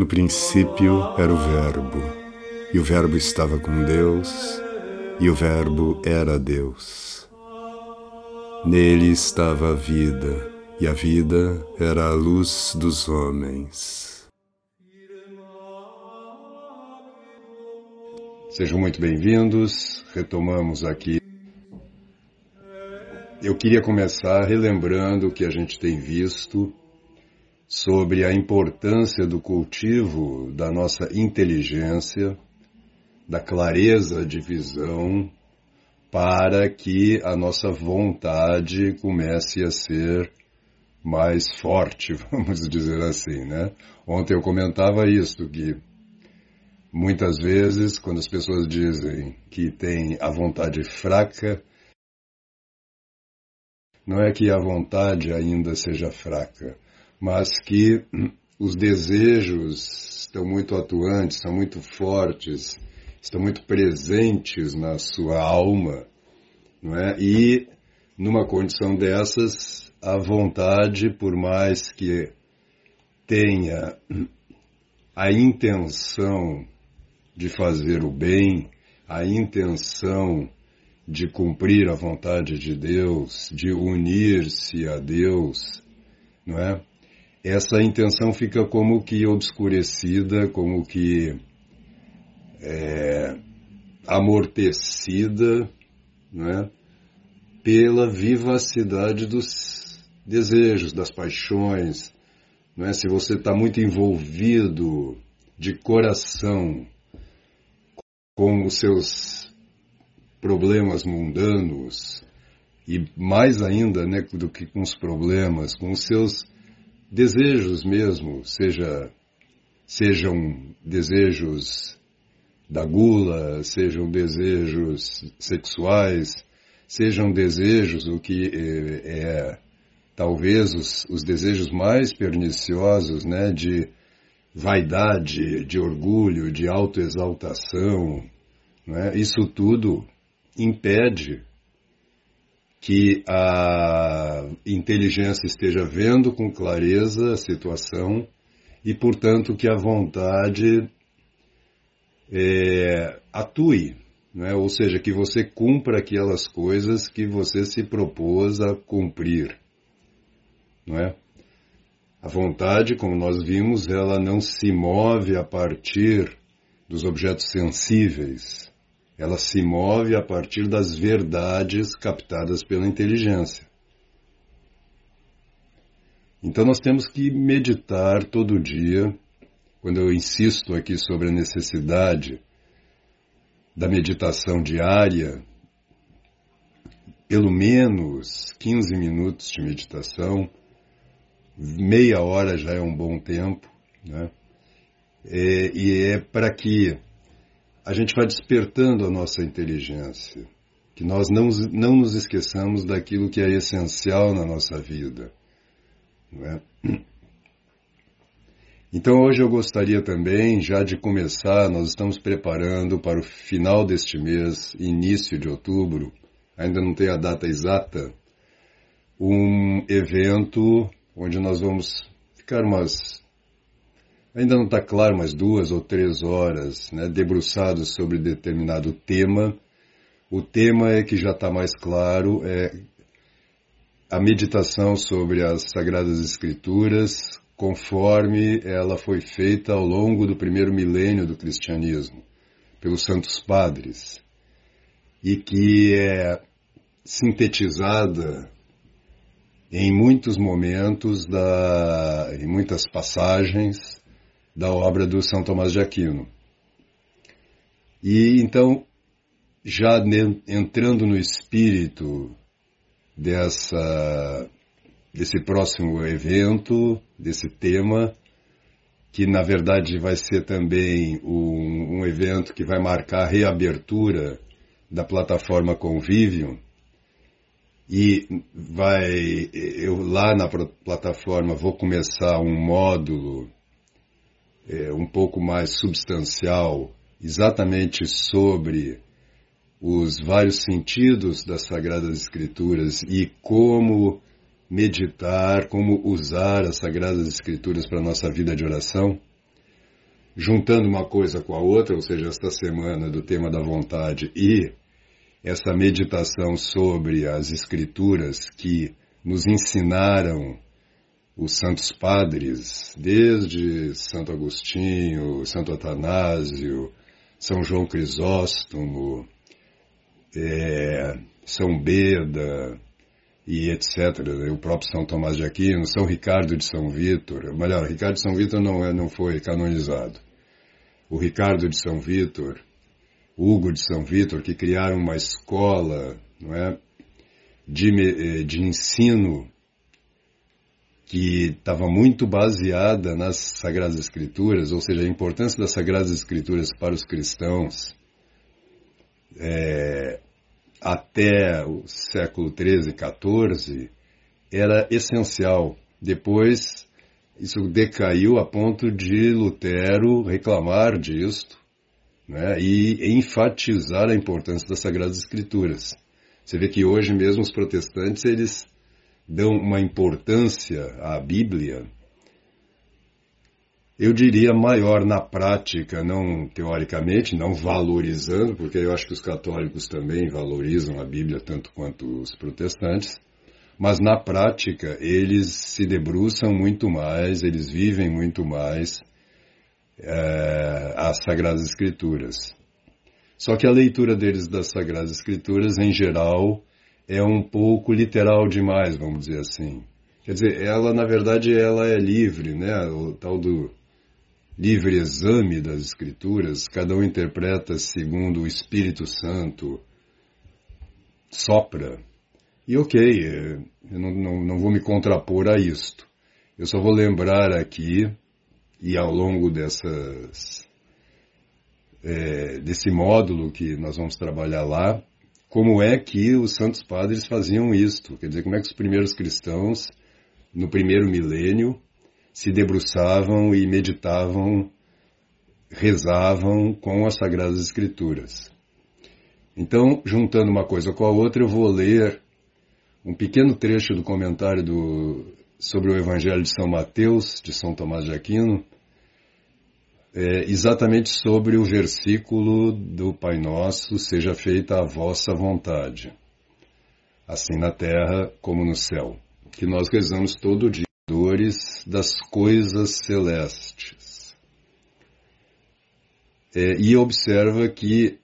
No princípio era o Verbo, e o Verbo estava com Deus, e o Verbo era Deus. Nele estava a vida, e a vida era a luz dos homens. Sejam muito bem-vindos. Retomamos aqui. Eu queria começar relembrando o que a gente tem visto sobre a importância do cultivo da nossa inteligência, da clareza de visão, para que a nossa vontade comece a ser mais forte, vamos dizer assim, né? Ontem eu comentava isso, que muitas vezes quando as pessoas dizem que tem a vontade fraca, não é que a vontade ainda seja fraca, mas que os desejos estão muito atuantes, são muito fortes, estão muito presentes na sua alma, não é? E numa condição dessas, a vontade, por mais que tenha a intenção de fazer o bem, a intenção de cumprir a vontade de Deus, de unir-se a Deus, não é? Essa intenção fica como que obscurecida, como que é, amortecida, né, pela vivacidade dos desejos, das paixões. Né? Se você está muito envolvido de coração com os seus problemas mundanos, e mais ainda né, do que com os problemas, com os seus desejos mesmo, seja, sejam desejos da gula, sejam desejos sexuais, sejam desejos o que é, é talvez os, os, desejos mais perniciosos, né, de vaidade, de orgulho, de autoexaltação, né, isso tudo impede que a inteligência esteja vendo com clareza a situação e, portanto, que a vontade é, atue, né? ou seja, que você cumpra aquelas coisas que você se propôs a cumprir. Não é? A vontade, como nós vimos, ela não se move a partir dos objetos sensíveis, ela se move a partir das verdades captadas pela inteligência. Então nós temos que meditar todo dia, quando eu insisto aqui sobre a necessidade da meditação diária, pelo menos 15 minutos de meditação, meia hora já é um bom tempo, né? É, e é para que a gente vai despertando a nossa inteligência, que nós não, não nos esqueçamos daquilo que é essencial na nossa vida. É? Então hoje eu gostaria também, já de começar, nós estamos preparando para o final deste mês, início de outubro, ainda não tem a data exata, um evento onde nós vamos ficar umas ainda não está claro, mas duas ou três horas, né, debruçados sobre determinado tema. O tema é que já está mais claro, é a meditação sobre as Sagradas Escrituras, conforme ela foi feita ao longo do primeiro milênio do cristianismo, pelos santos padres, e que é sintetizada em muitos momentos, da, em muitas passagens, da obra do São Tomás de Aquino. E então, já entrando no espírito dessa, desse próximo evento, desse tema, que na verdade vai ser também um, um evento que vai marcar a reabertura da plataforma Convivium, e vai eu lá na plataforma vou começar um módulo é, um pouco mais substancial, exatamente sobre os vários sentidos das Sagradas Escrituras e como meditar, como usar as Sagradas Escrituras para a nossa vida de oração. juntando uma coisa com a outra, ou seja, esta semana do tema da vontade e essa meditação sobre as escrituras que nos ensinaram os santos padres, desde Santo Agostinho, Santo Atanásio, São João Crisóstomo, é, São Beda e etc. O próprio São Tomás de Aquino, São Ricardo de São Vítor. Melhor, Ricardo de São Vítor não, é, não foi canonizado. O Ricardo de São Vítor, Hugo de São Vítor, que criaram uma escola não é, de, eh, de ensino que estava muito baseada nas Sagradas Escrituras, ou seja, a importância das Sagradas Escrituras para os cristãos é, até o século XIII, XIV, era essencial. Depois, isso decaiu a ponto de Lutero reclamar disto né, e enfatizar a importância das Sagradas Escrituras. Você vê que hoje mesmo os protestantes eles dão uma importância à Bíblia, eu diria maior na prática, não teoricamente, não valorizando, porque eu acho que os católicos também valorizam a Bíblia tanto quanto os protestantes, mas na prática eles se debruçam muito mais, eles vivem muito mais é, as Sagradas Escrituras. Só que a leitura deles das Sagradas Escrituras, em geral, é um pouco literal demais, vamos dizer assim. Quer dizer, ela, na verdade, ela é livre, né? O tal do livre exame das Escrituras, cada um interpreta segundo o Espírito Santo sopra. E ok, eu não, não, não vou me contrapor a isto. Eu só vou lembrar aqui, e ao longo dessas, é, desse módulo que nós vamos trabalhar lá, como é que os santos padres faziam isto. Quer dizer, como é que os primeiros cristãos, no primeiro milênio, se debruçavam e meditavam, rezavam com as Sagradas Escrituras. Então, juntando uma coisa com a outra, eu vou ler um pequeno trecho do comentário do, sobre o Evangelho de São Mateus, de São Tomás de Aquino, é, exatamente sobre o versículo do Pai Nosso, seja feita a vossa vontade, assim na terra como no céu, que nós rezamos todo dia, dores das coisas celestes. É, e observa que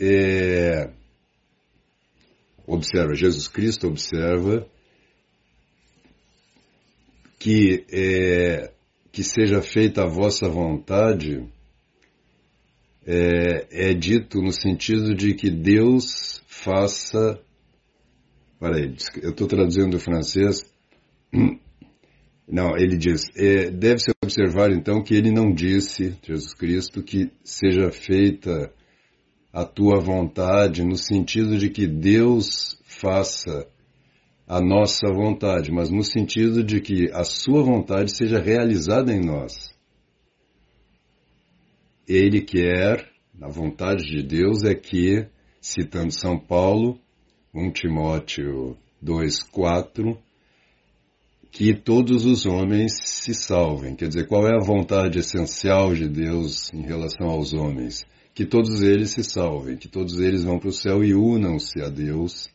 é, observa, Jesus Cristo observa que é, que seja feita a vossa vontade é, é dito no sentido de que Deus faça. Peraí, eu estou traduzindo do francês. Não, ele diz, é, deve-se observar então que ele não disse, Jesus Cristo, que seja feita a tua vontade no sentido de que Deus faça a nossa vontade, mas no sentido de que a sua vontade seja realizada em nós. Ele quer, a vontade de Deus é que, citando São Paulo, 1 Timóteo 2,4, que todos os homens se salvem. Quer dizer, qual é a vontade essencial de Deus em relação aos homens? Que todos eles se salvem, que todos eles vão para o céu e unam-se a Deus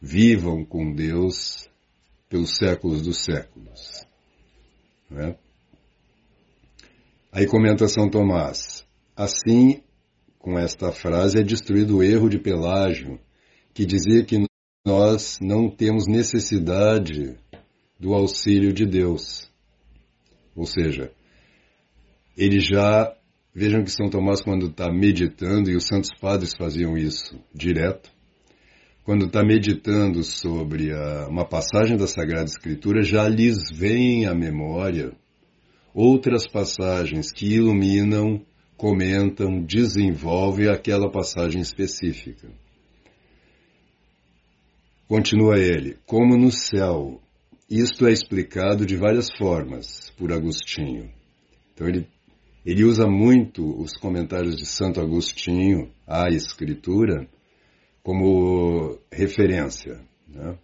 vivam com Deus pelos séculos dos séculos. Né? Aí comenta São Tomás, assim, com esta frase, é destruído o erro de Pelágio, que dizia que nós não temos necessidade do auxílio de Deus. Ou seja, ele já, vejam que São Tomás, quando está meditando, e os santos padres faziam isso direto, quando está meditando sobre a, uma passagem da Sagrada Escritura, já lhes vem à memória outras passagens que iluminam, comentam, desenvolvem aquela passagem específica. Continua ele, como no céu. Isto é explicado de várias formas por Agostinho. Então ele, ele usa muito os comentários de Santo Agostinho à Escritura como referência. Né?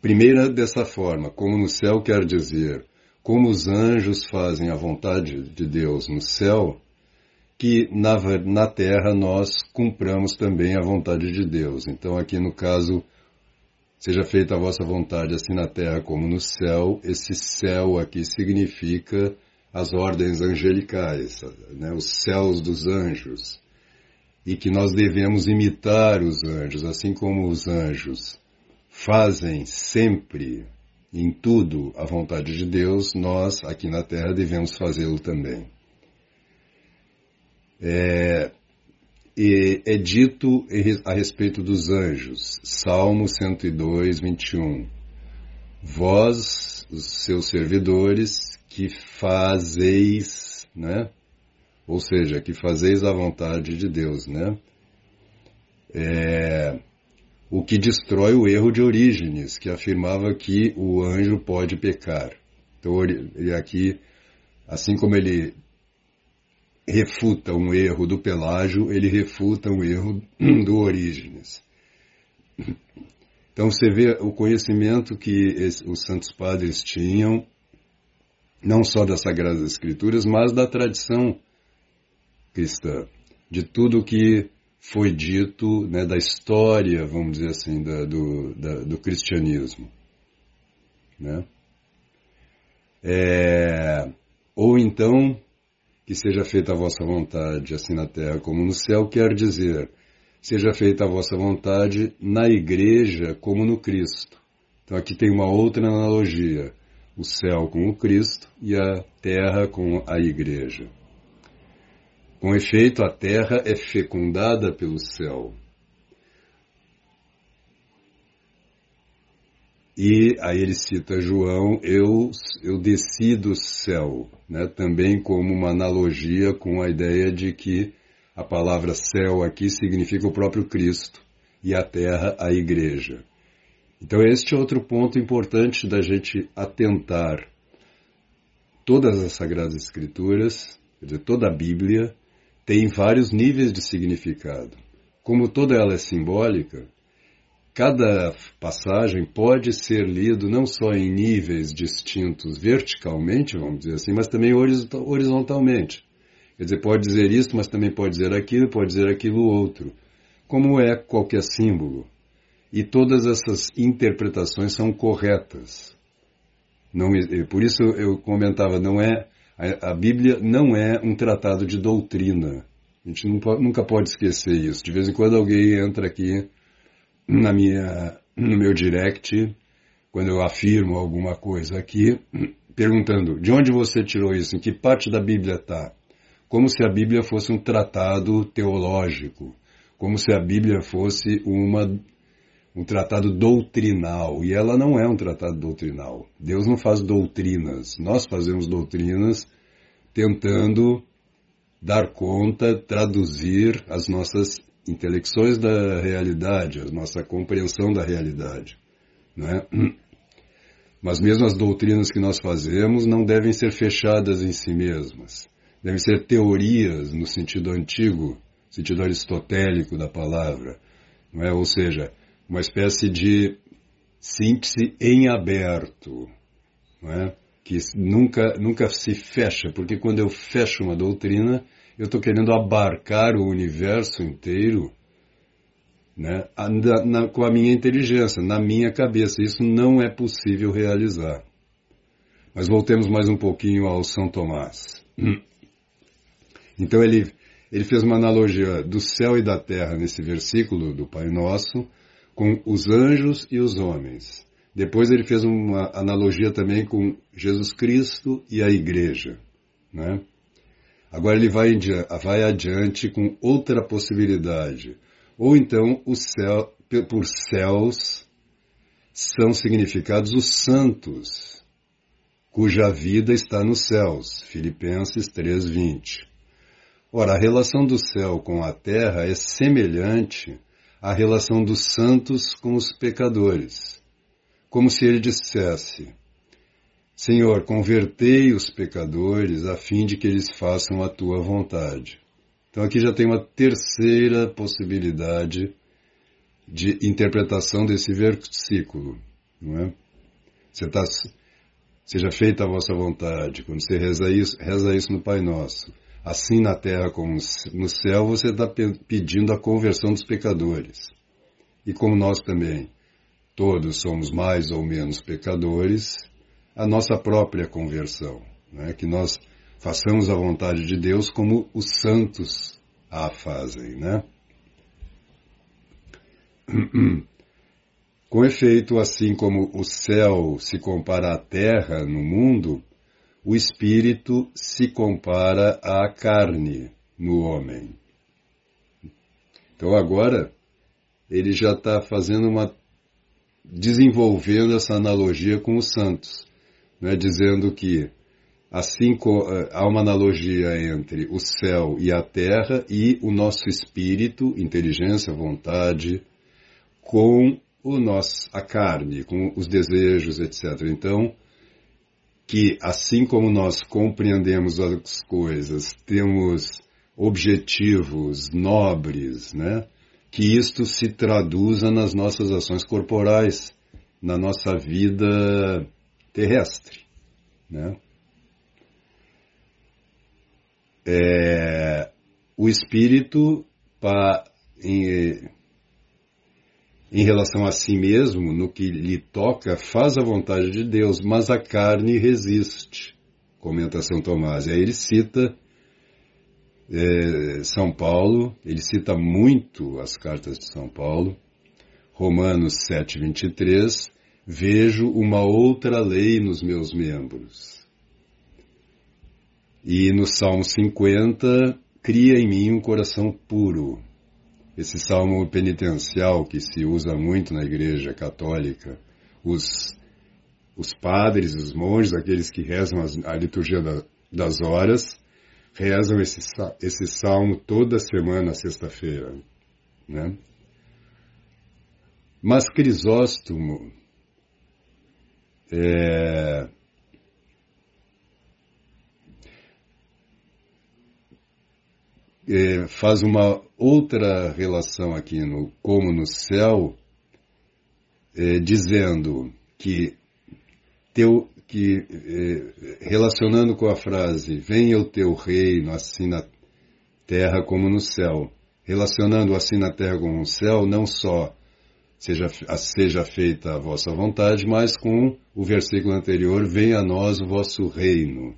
Primeira, dessa forma, como no céu quer dizer, como os anjos fazem a vontade de Deus no céu, que na, na terra nós cumpramos também a vontade de Deus. Então, aqui no caso, seja feita a vossa vontade, assim na terra como no céu. Esse céu aqui significa as ordens angelicais, né, os céus dos anjos. E que nós devemos imitar os anjos, assim como os anjos fazem sempre, em tudo, a vontade de Deus, nós aqui na terra devemos fazê-lo também. É, é dito a respeito dos anjos, Salmo 102, 21. Vós, os seus servidores, que fazeis, né? Ou seja, que fazeis a vontade de Deus, né? É, o que destrói o erro de Orígenes, que afirmava que o anjo pode pecar. Então, ele aqui, assim como ele refuta um erro do Pelágio, ele refuta um erro do Orígenes. Então você vê o conhecimento que os santos padres tinham, não só das Sagradas Escrituras, mas da tradição cristã, de tudo que foi dito, né, da história, vamos dizer assim, da, do, da, do cristianismo. Né? É, ou então que seja feita a vossa vontade, assim na terra como no céu, quer dizer, seja feita a vossa vontade na igreja como no Cristo. Então aqui tem uma outra analogia, o céu com o Cristo e a terra com a igreja. Com efeito, a terra é fecundada pelo céu. E aí ele cita João, eu, eu desci do céu, né? também como uma analogia com a ideia de que a palavra céu aqui significa o próprio Cristo e a terra a igreja. Então este é outro ponto importante da gente atentar. Todas as Sagradas Escrituras, quer dizer, toda a Bíblia, tem vários níveis de significado. Como toda ela é simbólica, Cada passagem pode ser lido não só em níveis distintos verticalmente, vamos dizer assim, mas também horizontalmente. Quer dizer, pode dizer isso, mas também pode dizer aquilo, pode dizer aquilo outro. Como é qualquer símbolo. E todas essas interpretações são corretas. Não, por isso eu comentava, não é a, a Bíblia não é um tratado de doutrina. A gente nunca pode esquecer isso. De vez em quando alguém entra aqui na minha, no meu direct, quando eu afirmo alguma coisa aqui, perguntando de onde você tirou isso, em que parte da Bíblia está? Como se a Bíblia fosse um tratado teológico, como se a Bíblia fosse uma, um tratado doutrinal. E ela não é um tratado doutrinal. Deus não faz doutrinas. Nós fazemos doutrinas tentando dar conta, traduzir as nossas intelecções da realidade, a nossa compreensão da realidade. Não é? Mas mesmo as doutrinas que nós fazemos não devem ser fechadas em si mesmas. Devem ser teorias no sentido antigo, sentido aristotélico da palavra. Não é? Ou seja, uma espécie de síntese em aberto, é? que nunca, nunca se fecha, porque quando eu fecho uma doutrina, eu estou querendo abarcar o universo inteiro né, na, na, com a minha inteligência, na minha cabeça. Isso não é possível realizar. Mas voltemos mais um pouquinho ao São Tomás. Então ele, ele fez uma analogia do céu e da terra nesse versículo do Pai Nosso com os anjos e os homens. Depois ele fez uma analogia também com Jesus Cristo e a igreja. Né? Agora ele vai, vai adiante com outra possibilidade. Ou então, o céu, por céus, são significados os santos, cuja vida está nos céus. Filipenses 3:20. Ora, a relação do céu com a terra é semelhante à relação dos santos com os pecadores, como se ele dissesse: Senhor, convertei os pecadores a fim de que eles façam a tua vontade. Então aqui já tem uma terceira possibilidade de interpretação desse versículo, não é? Você está seja feita a vossa vontade, quando você reza isso, reza isso no Pai Nosso, assim na terra como no céu, você está pedindo a conversão dos pecadores. E como nós também, todos somos mais ou menos pecadores, a nossa própria conversão, né? que nós façamos a vontade de Deus como os santos a fazem, né? Com efeito, assim como o céu se compara à terra no mundo, o espírito se compara à carne no homem. Então agora ele já está fazendo uma desenvolvendo essa analogia com os santos, né, dizendo que assim eh, há uma analogia entre o céu e a terra e o nosso espírito, inteligência, vontade, com o nosso, a carne, com os desejos, etc. Então, que assim como nós compreendemos as coisas, temos objetivos nobres, né? Que isto se traduza nas nossas ações corporais, na nossa vida terrestre, né? É, o espírito, pa, em, em relação a si mesmo, no que lhe toca, faz a vontade de Deus, mas a carne resiste, comenta São Tomás. E aí ele cita é, São Paulo, ele cita muito as cartas de São Paulo, Romanos 7, 23, vejo uma outra lei nos meus membros. E no Salmo 50, cria em mim um coração puro, esse salmo penitencial que se usa muito na Igreja Católica, os, os padres, os monges, aqueles que rezam a liturgia da, das horas, rezam esse, esse salmo toda semana, sexta-feira. Né? Mas Crisóstomo é, é, faz uma outra relação aqui no como no céu, é, dizendo que teu que é, relacionando com a frase venha o teu reino assim na terra como no céu, relacionando assim na terra como no céu, não só seja, seja feita a vossa vontade, mas com o versículo anterior, venha a nós o vosso reino.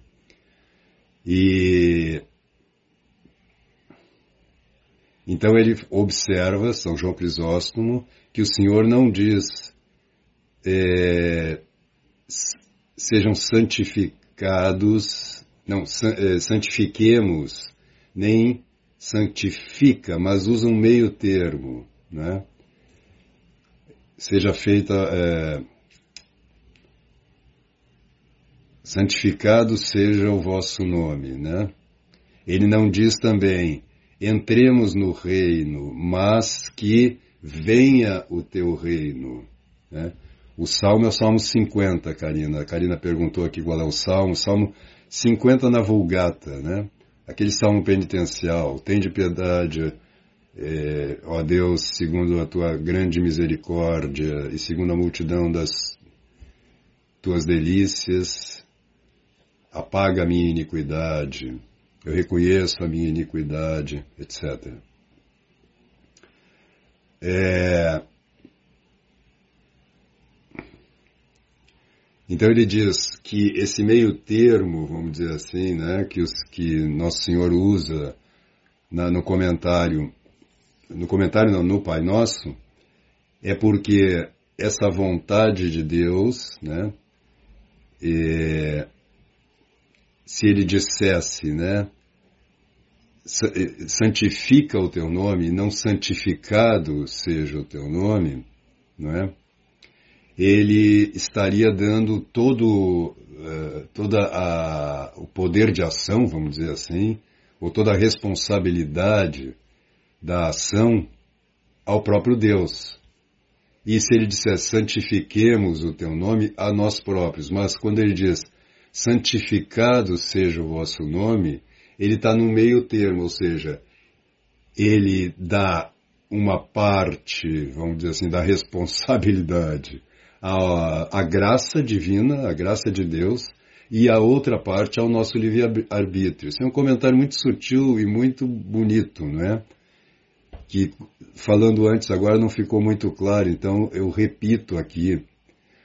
E então ele observa, São João Crisóstomo, que o Senhor não diz é, sejam santificados, não, é, santifiquemos, nem santifica, mas usa um meio termo, né? Seja feita, é, santificado seja o vosso nome, né? Ele não diz também, entremos no reino, mas que venha o teu reino. Né? O salmo é o salmo 50, Karina. A Karina perguntou aqui qual é o salmo. O salmo 50 na Vulgata, né? Aquele salmo penitencial. Tem de piedade, é, ó Deus, segundo a tua grande misericórdia e segundo a multidão das tuas delícias, apaga a minha iniquidade eu reconheço a minha iniquidade, etc. É... Então ele diz que esse meio termo, vamos dizer assim, né, que, os, que Nosso Senhor usa na, no comentário, no comentário não, no Pai Nosso, é porque essa vontade de Deus, né, é, se ele dissesse, né, santifica o teu nome, não santificado seja o teu nome, não é? Ele estaria dando todo, uh, toda a, o poder de ação, vamos dizer assim, ou toda a responsabilidade da ação ao próprio Deus. E se ele disser santifiquemos o teu nome a nós próprios, mas quando ele diz santificado seja o vosso nome, ele está no meio termo, ou seja, ele dá uma parte, vamos dizer assim, da responsabilidade a, a graça divina, a graça de Deus, e a outra parte ao nosso livre-arbítrio. Isso é um comentário muito sutil e muito bonito, não é? Que, falando antes, agora não ficou muito claro, então eu repito aqui,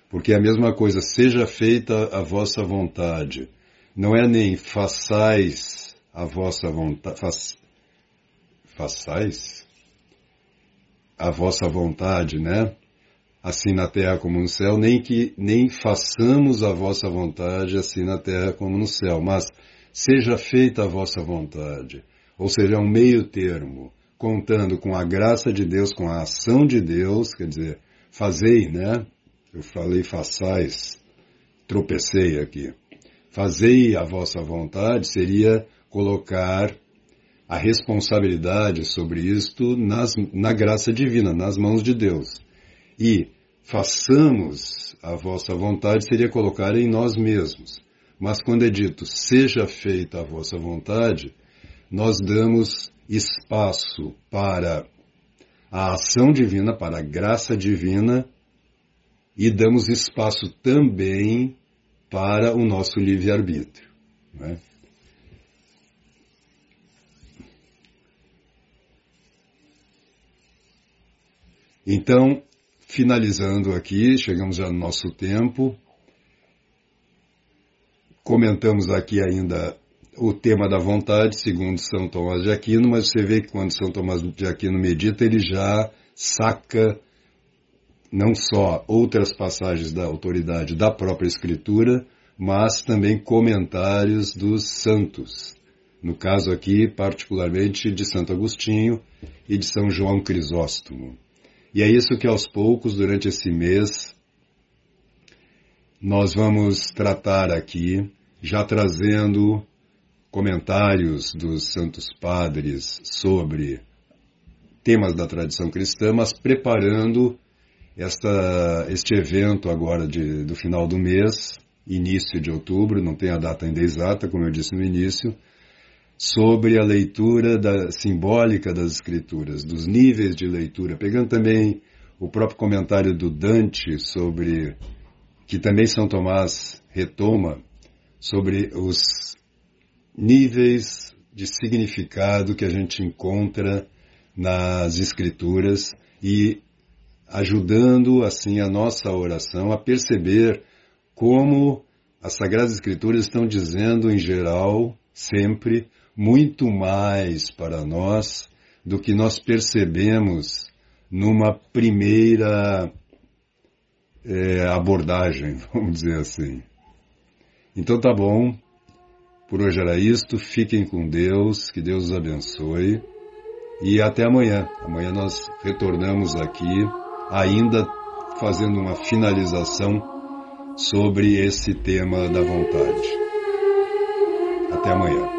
porque é a mesma coisa, seja feita a vossa vontade. Não é nem façais a vossa vontade, faç, façais a vossa vontade, né? Assim na terra como no céu, nem que nem façamos a vossa vontade assim na terra como no céu, mas seja feita a vossa vontade. Ou seja, é um meio termo, contando com a graça de Deus, com a ação de Deus, quer dizer, fazei, né? Eu falei façais, tropecei aqui. Fazei a vossa vontade seria colocar a responsabilidade sobre isto nas, na graça divina, nas mãos de Deus. E façamos a vossa vontade seria colocar em nós mesmos. Mas quando é dito seja feita a vossa vontade, nós damos espaço para a ação divina, para a graça divina e damos espaço também para o nosso livre-arbítrio. É? Então, finalizando aqui, chegamos já no nosso tempo. Comentamos aqui ainda o tema da vontade, segundo São Tomás de Aquino, mas você vê que quando São Tomás de Aquino medita, ele já saca não só outras passagens da autoridade da própria Escritura, mas também comentários dos santos. No caso aqui, particularmente de Santo Agostinho e de São João Crisóstomo. E é isso que aos poucos, durante esse mês, nós vamos tratar aqui, já trazendo comentários dos santos padres sobre temas da tradição cristã, mas preparando esta, este evento agora de, do final do mês, início de outubro, não tem a data ainda exata, como eu disse no início, sobre a leitura da, simbólica das escrituras, dos níveis de leitura, pegando também o próprio comentário do Dante sobre que também São Tomás retoma sobre os níveis de significado que a gente encontra nas escrituras e ajudando assim a nossa oração a perceber como as sagradas escrituras estão dizendo em geral sempre muito mais para nós do que nós percebemos numa primeira é, abordagem, vamos dizer assim. Então tá bom, por hoje era isto, fiquem com Deus, que Deus os abençoe e até amanhã. Amanhã nós retornamos aqui, ainda fazendo uma finalização sobre esse tema da vontade. Até amanhã.